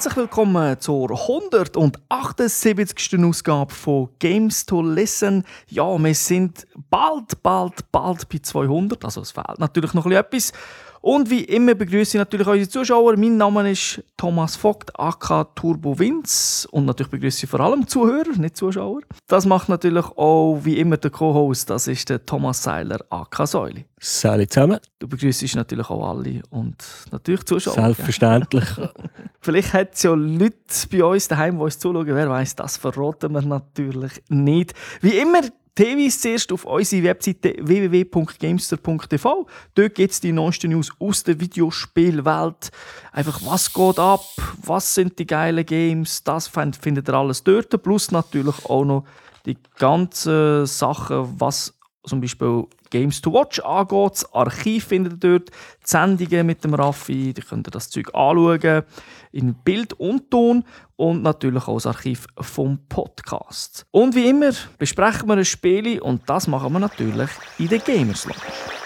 Herzlich willkommen zur 178. Ausgabe von Games to Listen. Ja, wir sind bald, bald, bald bei 200. Also es fehlt natürlich noch etwas. Und wie immer begrüße ich natürlich unsere Zuschauer. Mein Name ist Thomas Vogt, AK Turbo Vince. Und natürlich begrüße ich vor allem Zuhörer, nicht Zuschauer. Das macht natürlich auch wie immer der Co-Host. Das ist der Thomas Seiler, AK Säuli. Salut zusammen. Du begrüßt natürlich auch alle und natürlich Zuschauer. Selbstverständlich. Vielleicht hat es ja Leute bei uns daheim, die uns zuschauen. Wer weiß, das verraten wir natürlich nicht. Wie immer Hinweis zuerst auf unsere Webseite www.gamester.tv. Dort gibt es die neuesten News aus der Videospielwelt. Einfach, was geht ab, was sind die geilen Games, das findet ihr alles dort. Plus natürlich auch noch die ganzen Sachen, was zum Beispiel Games to Watch angeht. Das Archiv findet ihr dort, die Sendungen mit dem Raffi, die könnt ihr das Zeug anschauen, in Bild und Ton und natürlich auch das Archiv vom Podcast. Und wie immer besprechen wir ein Spiel und das machen wir natürlich in der Gamers Lounge.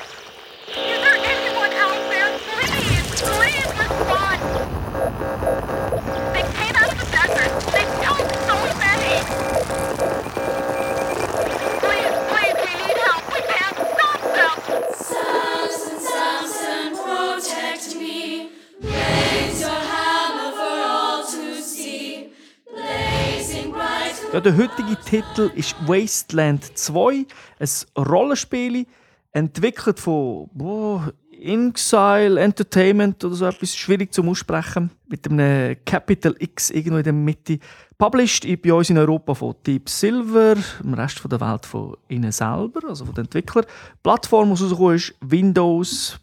Ja, der heutige Titel ist Wasteland 2, ein Rollenspiel, entwickelt von boah, Inxile Entertainment oder so etwas, schwierig zum Aussprechen, mit einem Capital X irgendwo in der Mitte. Published bei uns in Europa von Deep Silver, im Rest der Welt von ihnen selber, also von den Entwicklern. Die Plattform, die rausgekommen ist, Windows,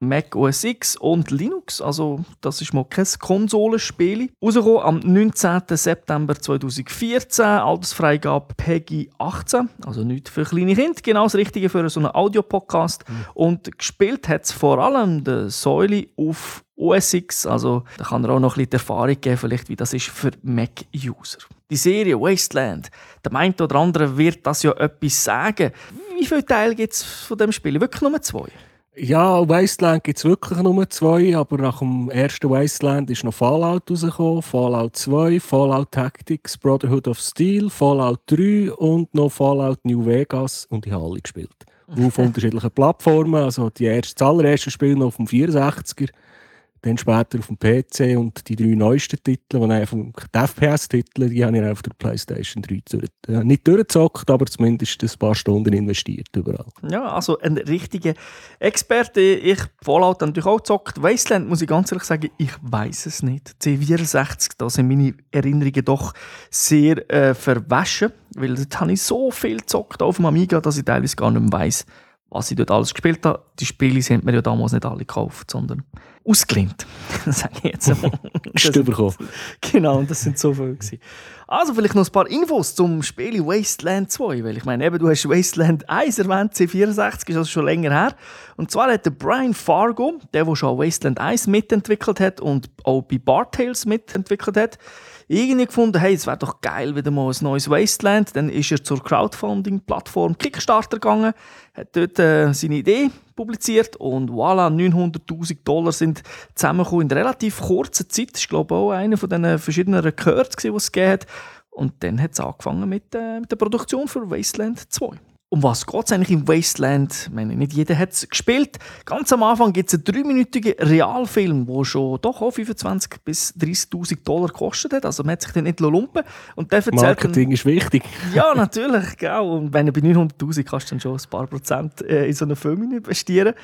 Mac OS X und Linux. Also, das ist mal kein Konsolenspiel. Rausgekommen am 19. September 2014. Altersfreigabe PEGI 18. Also nicht für kleine Kinder. Genau das Richtige für so einen Audiopodcast. Mhm. Und gespielt hat es vor allem der Säule auf OS X. Also, da kann er auch noch ein bisschen Erfahrung geben, vielleicht, wie das ist für Mac-User. Die Serie Wasteland, der meint oder andere wird das ja etwas sagen. Wie viele Teile gibt es von dem Spiel? Wirklich nur zwei? Ja, Wasteland gibt es wirklich nur zwei, aber nach dem ersten Wasteland ist noch Fallout rausgekommen, Fallout 2, Fallout Tactics, Brotherhood of Steel, Fallout 3 und noch Fallout New Vegas. Und die habe alle gespielt. Auf unterschiedlichen Plattformen, also die erste, das allererste Spiel noch auf dem 64er dann später auf dem PC und die drei neuesten Titel, die, einfach, die FPS-Titel, die habe ich auf der PlayStation 3 durch, äh, nicht durchgezockt, aber zumindest ein paar Stunden investiert überall. Ja, also ein richtiger Experte. Ich Fallout natürlich auch gezockt. Wasteland muss ich ganz ehrlich sagen, ich weiß es nicht. C64, da sind meine Erinnerungen doch sehr äh, verwaschen, weil dort habe ich so viel gezockt auf dem Amiga, dass ich teilweise gar nicht mehr weiss, was ich dort alles gespielt habe. Die Spiele sind mir ja damals nicht alle gekauft, sondern ausgelehnt, sage ich jetzt einmal. bekommen. Genau, das sind so viele. Gewesen. Also vielleicht noch ein paar Infos zum Spiel Wasteland 2, weil ich meine, eben, du hast Wasteland 1 erwähnt, C64 ist also schon länger her. Und zwar hat der Brian Fargo, der, der schon Wasteland 1 mitentwickelt hat und auch bei Bar Tales mitentwickelt hat, irgendwie gefunden, hey, es wäre doch geil, wieder mal ein neues Wasteland. Dann ist er zur Crowdfunding-Plattform Kickstarter gegangen, hat dort äh, seine Idee publiziert und voilà, 900'000 Dollar sind zusammengekommen in relativ kurzer Zeit. Das ist, glaube ich, auch einer von den verschiedenen Records, die es gegeben hat. Und dann hat es angefangen mit, äh, mit der Produktion für Wasteland 2 um was geht es eigentlich im Wasteland? Ich meine, nicht jeder hat es gespielt. Ganz am Anfang gibt es einen dreiminütigen Realfilm, der schon doch auch 25.000 bis 30.000 Dollar gekostet hat. Also man hat sich den nicht lumpen und der Marketing dann, ist wichtig. Ja, natürlich. Genau. Und wenn du bei 900'000 kannst du dann schon ein paar Prozent äh, in so einen Film investieren.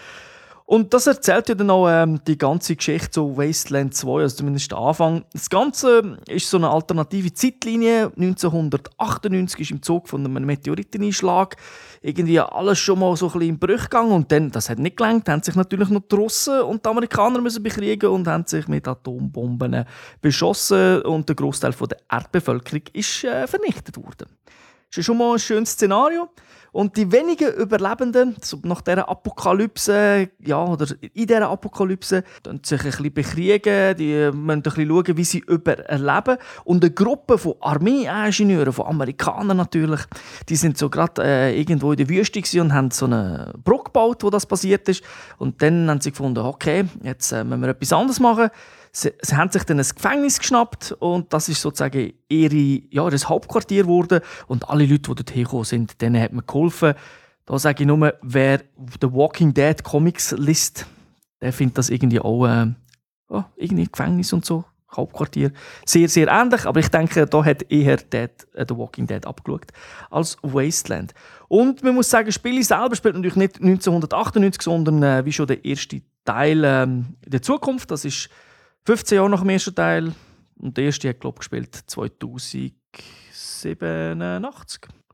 Und das erzählt ja dann auch ähm, die ganze Geschichte zu Wasteland 2, also zumindest der Anfang. Das Ganze ist so eine alternative Zeitlinie. 1998 ist im Zug von einem Meteoriteneinschlag irgendwie alles schon mal so ein bisschen im Bruch gegangen und dann, das hat nicht gelangt, haben sich natürlich noch die Russen und die Amerikaner müssen bekriegen und haben sich mit Atombomben beschossen und der Großteil der Erdbevölkerung ist äh, vernichtet worden. Das ist schon mal ein schönes Szenario. Und die wenigen Überlebenden nach dieser Apokalypse, ja, oder in dieser Apokalypse, die sich ein bisschen bekriegen, die müssen ein bisschen schauen, wie sie überleben. Und eine Gruppe von Armeeingenieuren, von Amerikanern natürlich, die sind so gerade äh, irgendwo in der Wüste und haben so eine Brücke gebaut, wo das passiert ist. Und dann haben sie gefunden, okay, jetzt äh, müssen wir etwas anderes machen. Sie, sie haben sich dann ein Gefängnis geschnappt und das ist sozusagen ihre, ja, das Hauptquartier geworden und alle Leute, die dort hergekommen sind, denen hat man geholfen. Da sage ich nur, wer The Walking Dead Comics liest, der findet das irgendwie auch äh, oh, irgendwie Gefängnis und so. Hauptquartier. Sehr, sehr ähnlich, aber ich denke, da hat eher Dead, äh, The Walking Dead abgeschaut als Wasteland. Und man muss sagen, das Spiel selber spielt natürlich nicht 1998, sondern äh, wie schon der erste Teil in der Zukunft. Das ist 15 Jahre nach dem ersten Teil. Und der erste hat, glaube ich, gespielt 2087.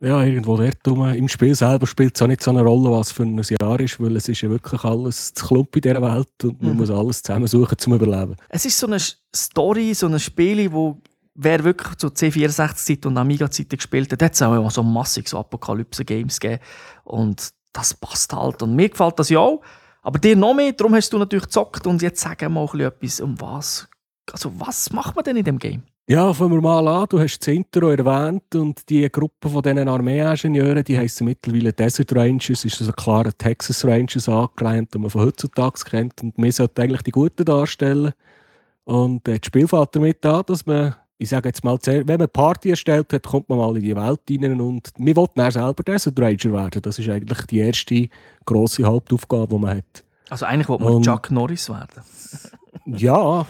Ja, irgendwo dort rum. Im Spiel selber spielt es auch nicht so eine Rolle, was für ein Jahr ist, weil es ist ja wirklich alles zu klump in dieser Welt und man mhm. muss alles zusammensuchen zum Überleben. Es ist so eine Story, so ein Spiel, wo wer wirklich zu C64-Zeit und Amiga-Zeiten gespielt hat, hat es auch so massig so Apokalypse-Games gegeben. Und das passt halt. Und mir gefällt das ja auch. Aber dir noch mehr, darum hast du natürlich gezockt und jetzt sag mal etwas, um was. Also, was macht man denn in dem Game? Ja, fangen wir mal an. Du hast das Intro erwähnt und die Gruppe von diesen Armeeingenieuren, die heißen mittlerweile Desert Rangers, ist also klar Texas Rangers angelehnt, die man von heutzutage kennt. Und wir sollten eigentlich die Guten darstellen. Und äh, das Spiel fängt damit an, dass man, ich sage jetzt mal, wenn man Party erstellt hat, kommt man mal in die Welt rein und wir wollten dann selber Desert Ranger werden. Das ist eigentlich die erste grosse Hauptaufgabe, die man hat. Also eigentlich wollte man Chuck Norris werden. Ja,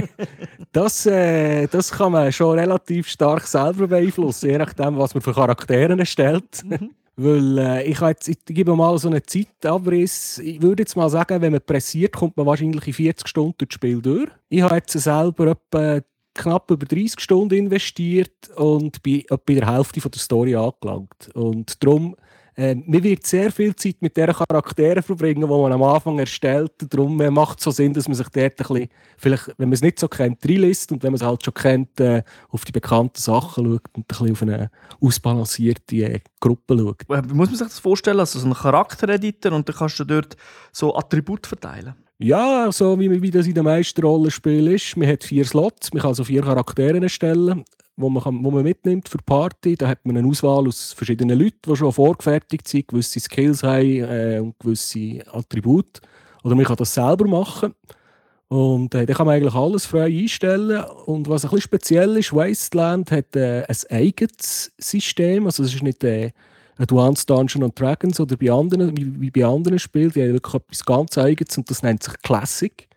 das, äh, das kann man schon relativ stark selber beeinflussen, je nachdem, was man für Charaktere erstellt. Mhm. Weil äh, ich, jetzt, ich gebe mal so einen Zeitabriss. Ich würde jetzt mal sagen, wenn man pressiert, kommt man wahrscheinlich in 40 Stunden das Spiel durch. Ich habe jetzt selber etwa knapp über 30 Stunden investiert und bin in der Hälfte von der Story angelangt. Und darum äh, man wird sehr viel Zeit mit diesen Charakteren verbringen, die man am Anfang erstellt. Darum äh, macht es so Sinn, dass man sich dort ein bisschen, vielleicht, wenn man es nicht so kennt, reinlässt und wenn man es halt schon kennt, äh, auf die bekannten Sachen schaut und ein bisschen auf eine ausbalancierte äh, Gruppe schaut. Wie muss man sich das vorstellen? Also so ein Charaktereditor und dann kannst du dort so Attribute verteilen? Ja, so wie, wie das in den meisten Rollenspielen ist. Man hat vier Slots, man kann also vier Charaktere erstellen wo man, kann, wo man mitnimmt für die Party. Da hat man eine Auswahl aus verschiedenen Leuten, die schon vorgefertigt sind, gewisse Skills haben äh, und gewisse Attribute. Oder man kann das selber machen. Und äh, da kann man eigentlich alles frei einstellen. Und was ein bisschen speziell ist, Wasteland hat äh, ein eigenes System. Also es ist nicht äh, Advanced Dungeons Dragons oder bei anderen, wie, wie bei anderen Spielen. Die haben wirklich etwas ganz Eigenes und das nennt sich Classic.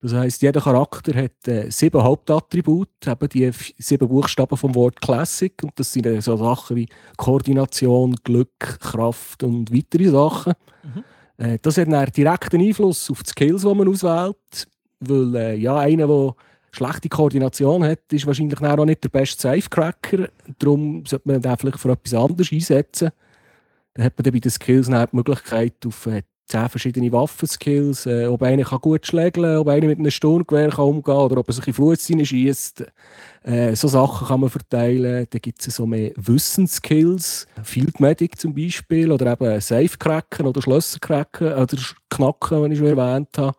Das heisst, jeder Charakter hat äh, sieben Hauptattribute, eben die sieben Buchstaben vom Wort Classic. Und das sind äh, so Sachen wie Koordination, Glück, Kraft und weitere Sachen. Mhm. Äh, das hat einen direkten Einfluss auf die Skills, die man auswählt. Weil äh, ja, einer, der schlechte Koordination hat, ist wahrscheinlich auch nicht der beste Safecracker. Darum sollte man den vielleicht für etwas anderes einsetzen. Dann hat man dann bei den Skills die Möglichkeit, auf äh, zehn verschiedene Waffenskills, äh, ob einer kann gut schlägeln ob einer mit einem Sturmgewehr kann umgehen oder ob er sich in Fuß schießt. Äh, so Sachen kann man verteilen. Dann gibt es so mehr Wissensskills, Field Medic zum Beispiel, oder eben Safe-Cracken oder Schlösser-Cracken oder Knacken, wie ich schon erwähnt habe.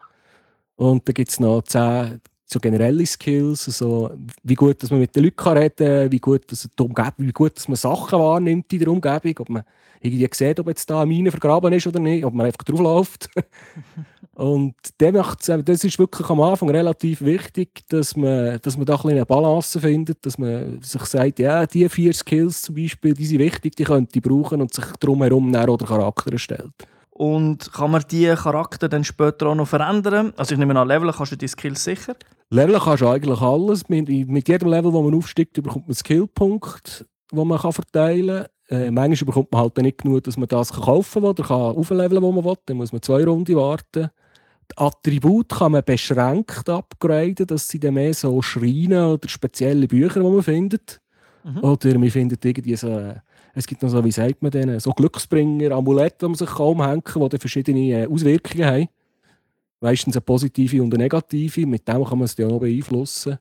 Und dann gibt es noch zehn so generelle Skills, also wie gut dass man mit den Leuten reden kann, wie gut, dass, Umgebung, wie gut dass man Sachen wahrnimmt in der Umgebung, ob man irgendwie sieht, ob jetzt da eine Mine vergraben ist oder nicht, ob man einfach draufläuft. und das ist wirklich am Anfang relativ wichtig, dass man, dass man da ein eine Balance findet, dass man sich sagt, ja, die vier Skills zum Beispiel, die sind wichtig, die könnte ich brauchen und sich drumherum näher oder Charakter erstellt. Und kann man diese Charakter dann später auch noch verändern? Also ich nehme an, Leveln kannst du die Skills sicher? Leveln kannst du eigentlich alles. Mit, mit jedem Level, wo man aufsteigt, bekommt man einen Skillpunkt, den man kann verteilen kann. Äh, manchmal bekommt man halt nicht genug, dass man das kaufen kann oder kann aufleveln, wo man will. Dann muss man zwei Runden warten. Die Attribute kann man beschränkt upgraden. Das sind dann mehr so Schreine oder spezielle Bücher, die man findet. Mhm. Oder man findet irgendwie so es gibt noch so, wie sagt man denen, so Glücksbringer, Amulette, die man sich kaum hängen kann, die verschiedene äh, Auswirkungen haben. Meistens eine positive und eine negative. Mit dem kann man es dann auch beeinflussen.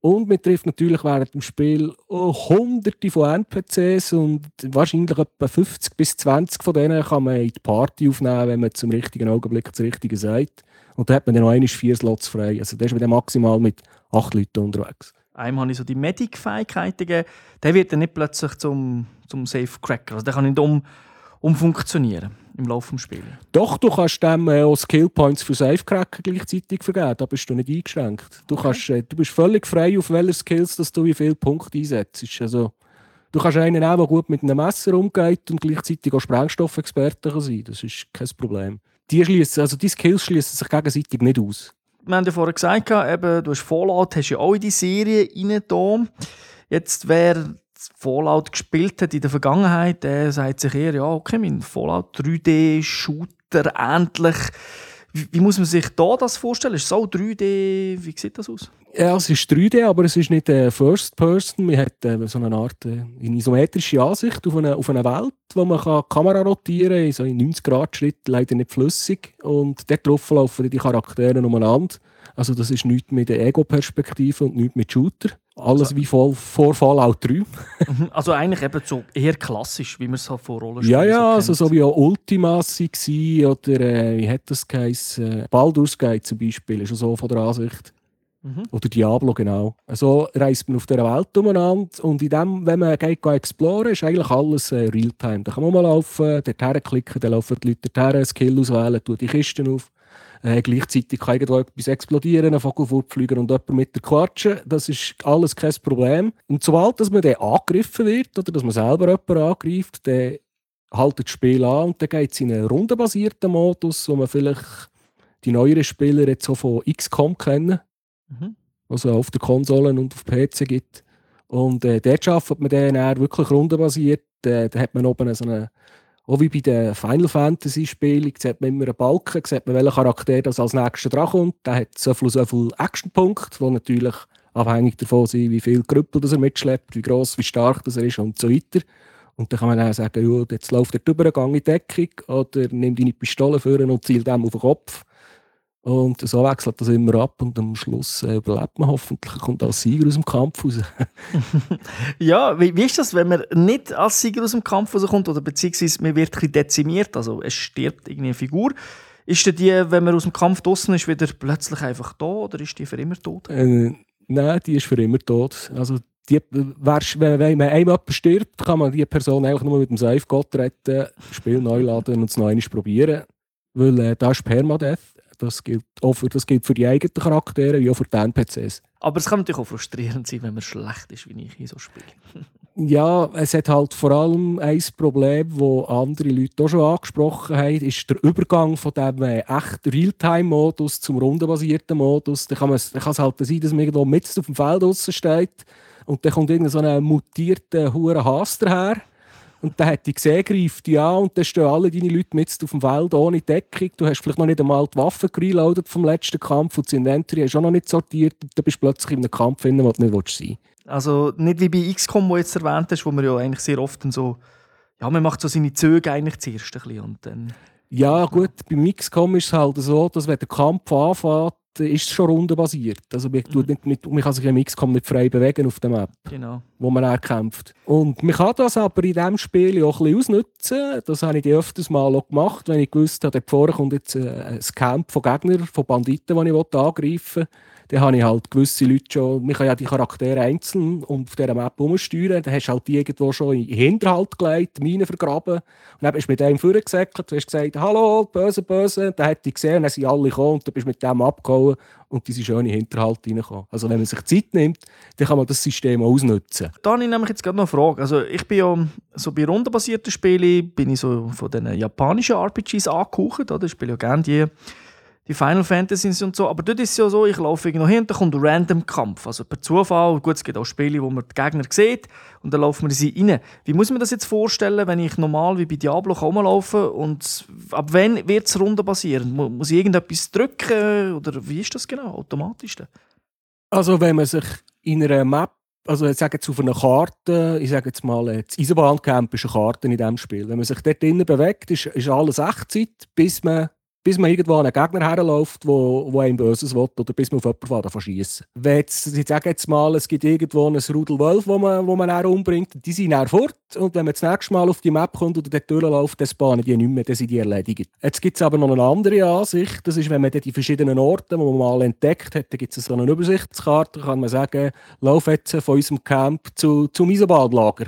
Und man trifft natürlich während dem Spiel hunderte von NPCs und wahrscheinlich etwa 50 bis 20 von denen kann man in die Party aufnehmen, wenn man zum richtigen Augenblick das Richtige sagt. Und da hat man dann noch einmal vier Slots frei. Also da ist man maximal mit acht Leuten unterwegs. Einem habe ich so die Medic-Fähigkeiten gegeben. Der wird dann nicht plötzlich zum, zum Safe-Cracker. Also der kann nicht um, umfunktionieren im Laufe des Spiels. Doch, du kannst dem äh, auch Skillpoints für Safecracker gleichzeitig vergeben, da bist du nicht eingeschränkt. Du, Okay. kannst, äh, du bist völlig frei, auf welche Skills dass du wie viele Punkte einsetzt. Also, du kannst einen nehmen, der gut mit einem Messer umgeht und gleichzeitig auch Sprengstoffexperte sein Das ist kein Problem. Die, schliessen, also die Skills schließen sich gegenseitig nicht aus. Wir haben ja vorher gesagt, eben, du hast Fallout hast ja auch in die Serie reingetan. Jetzt, wer Fallout gespielt hat in der Vergangenheit, der sagt sich eher, ja, okay, mein Fallout 3D-Shooter ähnlich. Wie, wie muss man sich da das vorstellen? Ist so 3D? Wie sieht das aus? Ja, es ist 3D, aber es ist nicht äh, First Person. Man hat äh, so eine Art äh, eine isometrische Ansicht auf eine, auf eine Welt, wo man kann die Kamera rotieren kann, in 90 Grad Schritt, leider nicht flüssig. Und dort laufen die Charaktere umeinander. Also das ist nichts mit der Ego-Perspektive und nichts mit Shooter. Alles Also- wie vor, vor Fallout 3. Mhm. also eigentlich eben so eher klassisch, wie man es halt von Rollenspielen Ja, ja, also kennt. so wie auch Ultima war oder äh, wie hat das geheißen? Baldur's Gate zum Beispiel, ist so von der Ansicht. Mhm. Oder Diablo, genau. So reist man auf dieser Welt umeinander und in dem, wenn man geht, geht exploren, ist eigentlich alles äh, Realtime. Da kann man mal laufen, dorthin klicken, dann laufen die Leute dorthin, Skill auswählen, tun die Kisten auf. Äh, gleichzeitig kann irgendwo etwas explodieren, ein Vogel fortfliegen und jemand mit der quatschen. Das ist alles kein Problem. Und sobald dass man dann angegriffen wird oder dass man selber jemanden angreift, dann haltet das Spiel an und dann geht es in einen rundenbasierten Modus, wo man vielleicht die neueren Spieler jetzt so von XCOM kennen Mhm. also auf den Konsolen und auf PC gibt. Und äh, dort arbeitet man dann wirklich rundenbasiert. Äh, da hat man oben so eine, auch wie bei den Final Fantasy Spielen, sieht man immer einen Balken, sieht man, welcher Charakter das als nächster dran kommt. Der hat so viel, so viel Actionpunkte, die natürlich abhängig davon sind, wie viel Krüppel das er mitschleppt, wie gross, wie stark das er ist und so weiter. Und dann kann man dann sagen, ja, jetzt läuft er drüber, gang in Deckung oder nimm deine Pistole führen und ziel dem auf den Kopf. Und so wechselt das immer ab und am Schluss äh, überlebt man hoffentlich, kommt als Sieger aus dem Kampf raus. Ja, wie, wie ist das, wenn man nicht als Sieger aus dem Kampf rauskommt oder beziehungsweise man wird ein dezimiert, also es stirbt irgendwie eine Figur. Ist denn die, wenn man aus dem Kampf draußen ist, wieder plötzlich einfach da oder ist die für immer tot? Äh, nein, die ist für immer tot. Also, die, wärst, wenn, wenn man jemand stirbt, kann man die Person eigentlich nur mit dem Safe Gott retten, Spiel neu laden und es noch einmal probieren. Weil äh, da ist Permadeath. Das gilt, auch für, das gilt für die eigenen Charaktere wie auch für die NPCs. Aber es kann natürlich auch frustrierend sein, wenn man schlecht ist, wie ich in so spiele. Ja, es hat halt vor allem ein Problem, das andere Leute auch schon angesprochen haben, ist der Übergang von dem äh, echt Realtime-Modus zum rundenbasierten Modus. Da kann, man, da kann es halt sein, dass man irgendwo mitten auf dem Feld steht und dann kommt irgendein so ein mutierter hure Hass daher und der hat dich gesehen, greift dich an und dann stehen alle deine Leute mitten auf dem Feld ohne Deckung. Du hast vielleicht noch nicht einmal die Waffen reloadet vom letzten Kampf und das Inventory hast du auch noch nicht sortiert und dann bist du plötzlich in einem Kampf, drin, wo du nicht willst sein Also nicht wie bei XCOM, wo du jetzt erwähnt hast, wo man ja eigentlich sehr oft dann so, ja, man macht so seine Züge eigentlich zuerst ein bisschen und dann... Ja, gut, beim XCOM ist es halt so, dass wenn der Kampf anfängt, ist es schon rundenbasiert. Also man, tut nicht mit, man kann sich im XCOM nicht frei bewegen auf der Map, Genau. wo man auch kämpft. Und man kann das aber in diesem Spiel auch ein bisschen ausnutzen. Das habe ich öfters mal auch gemacht, wenn ich gewusst habe, vorne kommt jetzt äh, ein Camp von Gegnern, von Banditen, die ich angreifen will. Dann habe ich halt gewisse Leute schon, man kann ja die Charaktere einzeln und auf dieser Map umsteuern. Dann hast du halt die irgendwo schon in den Hinterhalt gelegt, Minen vergraben. Und dann bist du mit dem vorgesäckelt, du hast gesagt, hallo, böse, böse. Dann hat die gesehen, dann sind alle gekommen und dann bist du mit dem abgehauen und die sind schön in den Hinterhalt reingekommen. Also wenn man sich Zeit nimmt, dann kann man das System auch ausnutzen. Da habe ich nämlich jetzt gerade noch eine Frage. Also ich bin ja so bei rundenbasierten Spielen bin ich so von den japanischen RPGs angehaucht. Oder? Ich spiele ja gerne die, die Final Fantasies und so. Aber dort ist es ja so, ich laufe irgendwo hin und dann kommt ein random Kampf. Also per Zufall. Gut, es gibt auch Spiele, wo man die Gegner sieht und dann laufen wir sie rein. Wie muss man das jetzt vorstellen, wenn ich normal wie bei Diablo rumlaufe und ab wann wird es rundenbasierend? Mu- Muss ich irgendetwas drücken oder wie ist das genau? Automatisch? Also wenn man sich in einer Map, also ich sage jetzt auf einer Karte, ich sage jetzt mal, äh, das Eisenbahncamp ist eine Karte in diesem Spiel. Wenn man sich dort drinnen bewegt, ist, ist alles Echtzeit, bis man, bis man irgendwo an einen Gegner herläuft, wo, wo einem Böses will, oder bis man auf jemanden fährt, schießen. Wenn ich sage jetzt mal, es gibt irgendwo ein Rudel Wölfe, wo man, wo man dann umbringt, die sind dann fort. Und wenn man das nächste Mal auf die Map kommt oder dort durchläuft, dann spawnen die nicht mehr, dann sind die erledigt. Jetzt gibt es aber noch eine andere Ansicht. Das ist, wenn man dann die verschiedenen Orte, die man mal entdeckt hat, da gibt es so eine Übersichtskarte, da kann man sagen, lauf jetzt von unserem Camp zu, zum Eisenbahnlager.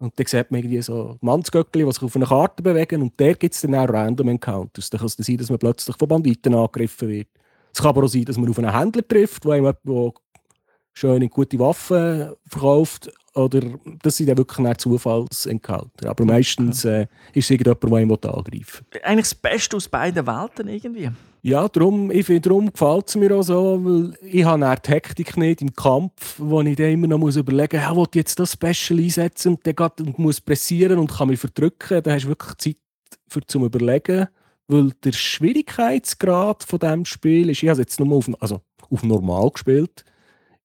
Und dann sieht man irgendwie so Mannsgöckli, die sich auf einer Karte bewegen und der gibt es dann auch Random Encounters. Dann kann es sein, dass man plötzlich von Banditen angegriffen wird. Es kann aber auch sein, dass man auf einen Händler trifft, der einem schöne, gute Waffen verkauft. Oder das sind dann wirklich Zufallsencounter. Aber meistens äh, ist es irgendjemand, der einen angreifen will. Eigentlich das Beste aus beiden Welten irgendwie. Ja, darum, darum gefällt es mir auch so, weil ich habe die Hektik nicht im Kampf, wo ich dann immer noch überlegen muss, ja, will ich jetzt das Special einsetzen und dann und muss pressieren und kann mich verdrücken. Da hast du wirklich Zeit für zum Überlegen, weil der Schwierigkeitsgrad von diesem Spiel ist, ich habe es jetzt nur auf, also auf normal gespielt,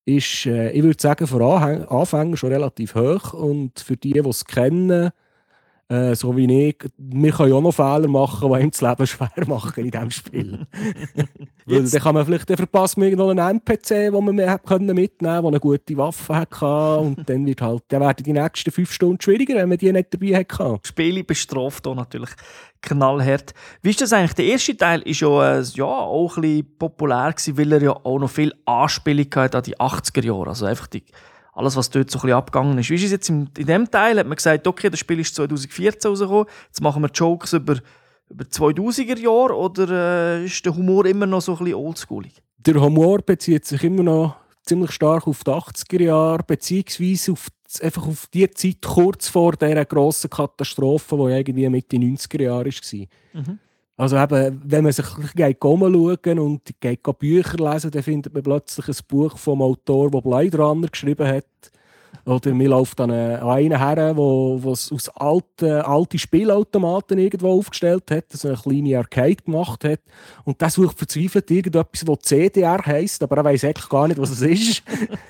ist, äh, ich würde sagen, für Anfänger schon relativ hoch und für die, die es kennen, äh, so wie ich, wir können auch noch Fehler machen, die ihm das Leben schwer machen in diesem Spiel. Weil dann kann man vielleicht, dann verpasst man noch einen NPC, den man mehr können mitnehmen konnte, der eine gute Waffe hatte. Und dann, wird halt, dann werden die nächsten fünf Stunden schwieriger, wenn man die nicht dabei hatte. Spiele bestraft hier natürlich knallhart. Wie ist das eigentlich? Der erste Teil war ja, äh, ja auch ein bisschen populär, gewesen, weil er ja auch noch viel Anspielung hatte an die 80er Jahre. Also einfach die alles, was dort so ein bisschen abgegangen ist. Wie ist es jetzt in, in dem Teil? Hat man gesagt, okay, das Spiel ist 2014 rausgekommen, jetzt machen wir Jokes über, über 2000er Jahre oder äh, ist der Humor immer noch so ein bisschen oldschoolig? Der Humor bezieht sich immer noch ziemlich stark auf die 80er Jahre, beziehungsweise auf, einfach auf die Zeit kurz vor dieser grossen Katastrophe, die irgendwie Mitte 90er Jahre war. Mhm. Also eben, wenn man sich geht umschauen und geht Bücher lesen, dann findet man plötzlich ein Buch vom Autor, der Blade Runner geschrieben hat. Oder mir läuft dann einer her, der aus alten, alten Spielautomaten irgendwo aufgestellt hat, also eine kleine Arcade gemacht hat. Und der sucht verzweifelt irgendetwas, das CDR heisst, aber er weiß eigentlich gar nicht, was es ist.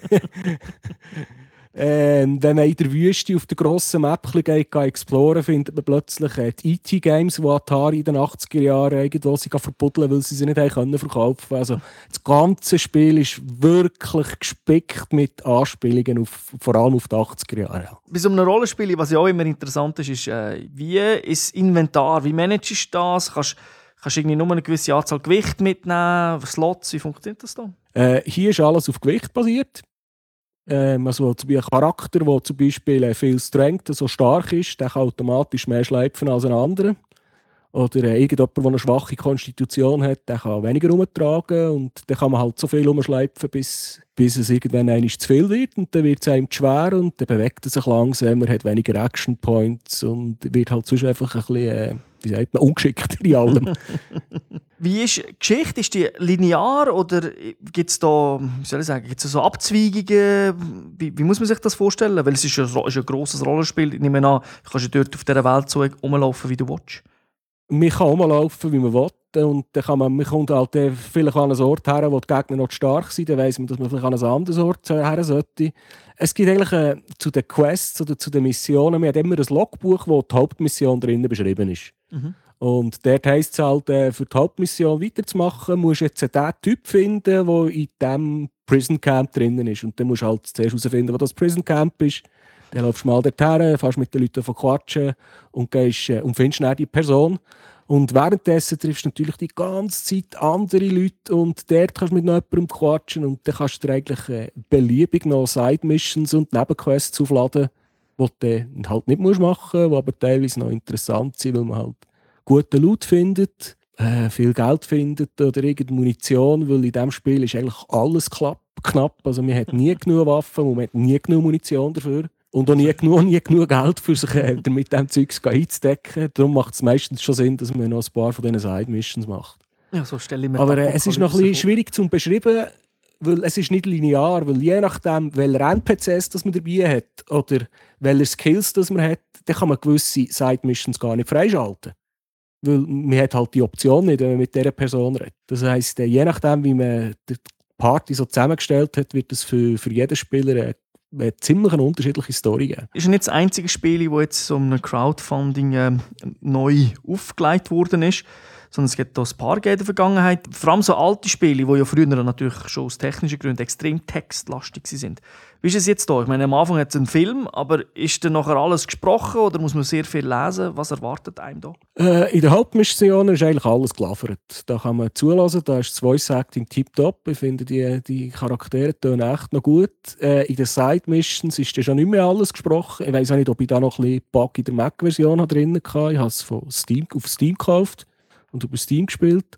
Ähm, wenn man in der Wüste auf der grossen Map geht, geht exploren, findet man plötzlich äh, die IT-Games, die Atari in den 80er Jahren irgendwo sich verbuddeln, weil sie sie nicht haben können verkaufen Also das ganze Spiel ist wirklich gespickt mit Anspielungen, auf, vor allem auf die 80er Jahre. Bei so einem Rollenspiel, was ja auch immer interessant ist, ist, äh, wie ist das Inventar, wie managst du das? Kannst Kannst du irgendwie nur eine gewisse Anzahl Gewicht mitnehmen? Slots, wie funktioniert das dann? Äh, hier ist alles auf Gewicht basiert. Ähm, also ein Charakter, der zum Beispiel äh, viel Strength so stark ist, der kann automatisch mehr schleifen als ein anderer. Oder äh, irgendjemand, der eine schwache Konstitution hat, der kann weniger umtragen und dann kann man halt so viel umschleifen, bis, bis es irgendwann einmal zu viel wird und dann wird es einem zu schwer und dann bewegt er sich langsamer, hat weniger Action Points und wird halt sonst einfach ein bisschen, äh, wie sagt man, ungeschickter in allem. Wie ist die Geschichte? Ist die linear oder gibt es da, wie soll ich sagen, gibt's so Abzweigungen? Wie, wie, muss man sich das vorstellen? Weil es ist ein, ist ein grosses Rollenspiel. Ich nehme an, du kannst ja dort auf dieser Welt so rumlaufen, wie du willst. Man kann rumlaufen, wie man will. Und dann kann man, man kommt halt vielleicht an einen Ort her, wo die Gegner noch stark sind. Dann weiss man, dass man vielleicht an einen anderen Ort her sollte. Es gibt eigentlich äh, zu den Quests oder zu den Missionen, man hat immer ein Logbuch, wo die Hauptmission drinnen beschrieben ist. Mhm. Und dort heisst es halt, äh, für die Hauptmission weiterzumachen, musst du jetzt den Typ finden, der in diesem Prison Camp drinnen ist. Und dann musst du halt zuerst herausfinden, wo das Prison Camp ist. Dann läufst du mal dorthin, fährst mit den Leuten von quatschen und, gehst, äh, und findest dann die Person. Und währenddessen triffst du natürlich die ganze Zeit andere Leute und dort kannst du mit jemandem quatschen und dann kannst du dir eigentlich äh, beliebig noch Side-Missions und Nebenquests aufladen, die du dann halt nicht machen musst, die aber teilweise noch interessant sind, weil man halt guten Loot findet, äh, viel Geld findet oder irgendeine Munition, weil in diesem Spiel ist eigentlich alles klapp, knapp. Also man hat nie genug Waffen und man hat nie genug Munition dafür. Und auch nie genug, nie genug Geld für sich äh, mit diesem Zeug einzudecken. Darum macht es meistens schon Sinn, dass man noch ein paar von diesen Side-Missions macht. Ja, so stelle ich mir Aber äh, es ist noch ein bisschen schwierig zu beschreiben, weil es ist nicht linear, weil je nachdem, welche NPCs das man dabei hat oder welche Skills das man hat, dann kann man gewisse Side-Missions gar nicht freischalten weil man hat halt die Option nicht, wenn man mit dieser Person redet. Das heisst, äh, je nachdem, wie man die Party so zusammengestellt hat, wird es für, für jeden Spieler eine ziemlich eine unterschiedliche Story geben. Ist nicht das einzige Spiel, das jetzt so einem Crowdfunding äh, neu aufgelegt worden ist, sondern es gibt auch ein paar in der Vergangenheit. Vor allem so alte Spiele, die ja früher natürlich schon aus technischen Gründen extrem textlastig sind. Wie ist es jetzt da? Ich meine, am Anfang hat es einen Film, aber ist dann nachher alles gesprochen oder muss man sehr viel lesen? Was erwartet einem da? Äh, in der Hauptmission ist eigentlich alles geliefert. Da kann man zulassen, da ist das Voice Acting tiptop. Ich finde, die, die Charaktere tun echt noch gut. Äh, in den Side Missions ist schon nicht mehr alles gesprochen. Ich weiß nicht, ob ich da noch ein bisschen Bug in der Mac-Version drin hatte. Ich habe es von Steam, auf Steam gekauft und über Steam gespielt.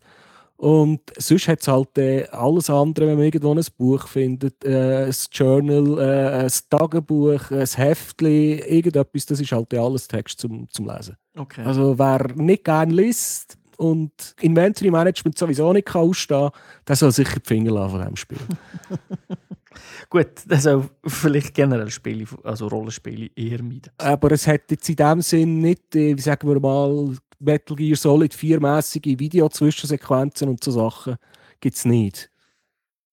Und sonst hat es halt äh, alles andere, wenn man irgendwo ein Buch findet, äh, ein Journal, äh, ein Tagebuch, ein Heftchen, irgendetwas, das ist halt alles Text zum, zum Lesen. Okay. Also wer nicht gerne liest und Inventory Management sowieso nicht kann ausstehen kann, der soll sicher die Finger lassen von diesem Spiel. Gut, das soll vielleicht generell Spiele, also Rollenspiele eher meiden. Aber es hat jetzt in dem Sinn nicht, äh, wie sagen wir mal, Metal Gear Solid 4-mäßige Video-Zwischensequenzen und so Sachen gibt es nicht.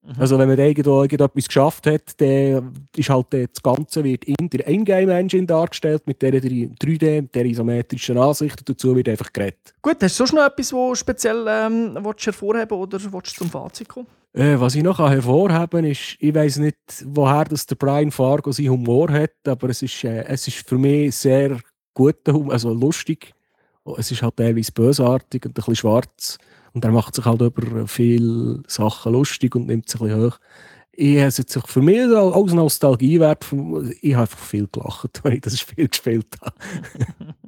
Mhm. Also wenn man irgendwo irgendetwas geschafft hat, dann ist halt das Ganze wird in der Ingame-Engine dargestellt, mit der 3D, der isometrischen Ansicht und dazu wird einfach geredet. Gut, hast du sonst noch etwas, was speziell ähm, hervorheben oder willst du zum Fazit kommen? Äh, was ich noch hervorheben kann, ist, ich weiß nicht, woher das der Brian Fargo seinen Humor hat, aber es ist, äh, es ist für mich sehr gut, also lustig Oh, es ist halt teilweise bösartig und ein bisschen schwarz. Und er macht sich halt über viele Sachen lustig und nimmt sich ein bisschen hoch. Ich habe jetzt für mich als Nostalgiewert, ich habe einfach viel gelacht, weil ich das Spiel gespielt habe.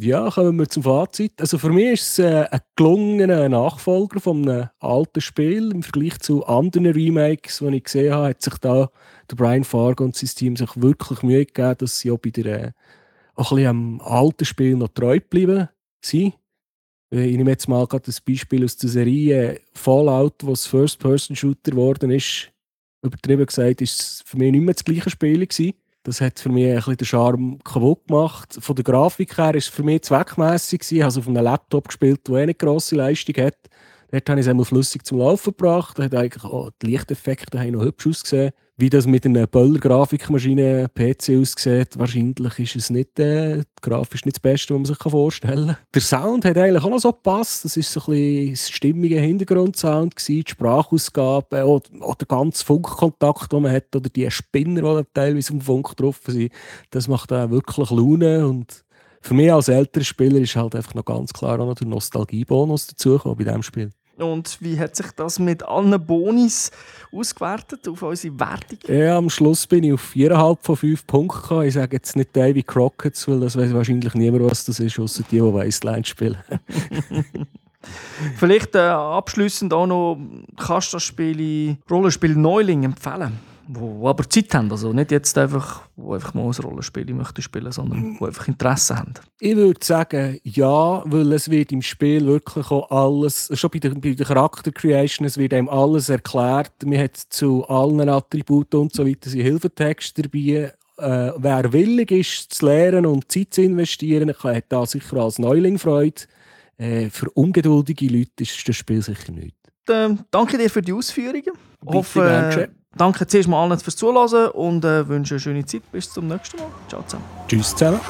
ja, kommen wir zum Fazit. Also für mich ist es äh, ein gelungener Nachfolger von einem alten Spiel. Im Vergleich zu anderen Remakes, die ich gesehen habe, hat sich da der Brian Fargo und sein Team sich wirklich Mühe gegeben, dass sie auch bei der, äh, auch ein bisschen am alten Spiel noch treu bleiben sein. Äh, ich nehme jetzt mal gerade das Beispiel aus der Serie Fallout, wo es First-Person-Shooter geworden ist. Übertrieben gesagt, ist es für mich nicht mehr das gleiche Spiel gewesen. Das hat für mich ein bisschen den Charme kaputt gemacht. Von der Grafik her ist es für mich zweckmässig Ich habe es auf einem Laptop gespielt, der eh eine grosse Leistung hat. Dort habe ich es einmal flüssig zum Laufen gebracht. Da hat eigentlich, oh, die Lichteffekte haben noch hübsch ausgesehen wie das mit einer Böller-Grafikmaschine PC aussieht, wahrscheinlich ist es nicht äh, grafisch nicht das Beste, was man sich vorstellen kann. Der Sound hat eigentlich auch noch so gepasst. Das war so ein bisschen das stimmige Hintergrundsound, gewesen, die Sprachausgabe, auch, auch der ganze Funkkontakt, den man hat, oder die Spinner, die teilweise im Funk drauf sind. Das macht auch wirklich Laune und für mich als älterer Spieler ist halt einfach noch ganz klar auch noch der Nostalgiebonus dazugekommen bei diesem Spiel. Und wie hat sich das mit allen Bonis ausgewertet auf unsere Wertung? Ja, am Schluss bin ich auf 4,5 von 5 Punkten gekommen. Ich sage jetzt nicht Davy Crockett, weil das weiß wahrscheinlich niemand, was das ist, außer die, die Wasteland spielen. Vielleicht äh, abschließend auch noch, kannst du das Spiel Rollenspiel Neuling empfehlen? Wo, aber Zeit haben. Also nicht jetzt einfach, wo einfach mal ein Rollenspiel möchten spielen, sondern wo einfach Interesse haben. Ich würde sagen, ja, weil es wird im Spiel wirklich auch alles, schon bei der, bei der Charakter-Creation, es wird einem alles erklärt. Man hat zu allen Attributen und so weiter sind Hilfetexte dabei. Äh, wer willig ist, zu lernen und Zeit zu investieren, hat da sicher als Neuling Freude. Äh, für ungeduldige Leute ist das Spiel sicher nicht. Äh, danke dir für die Ausführungen. Ich hoffe, Danke zuerst mal allen fürs Zuhören und äh, wünsche eine schöne Zeit. Bis zum nächsten Mal. Ciao zusammen. Tschüss zusammen.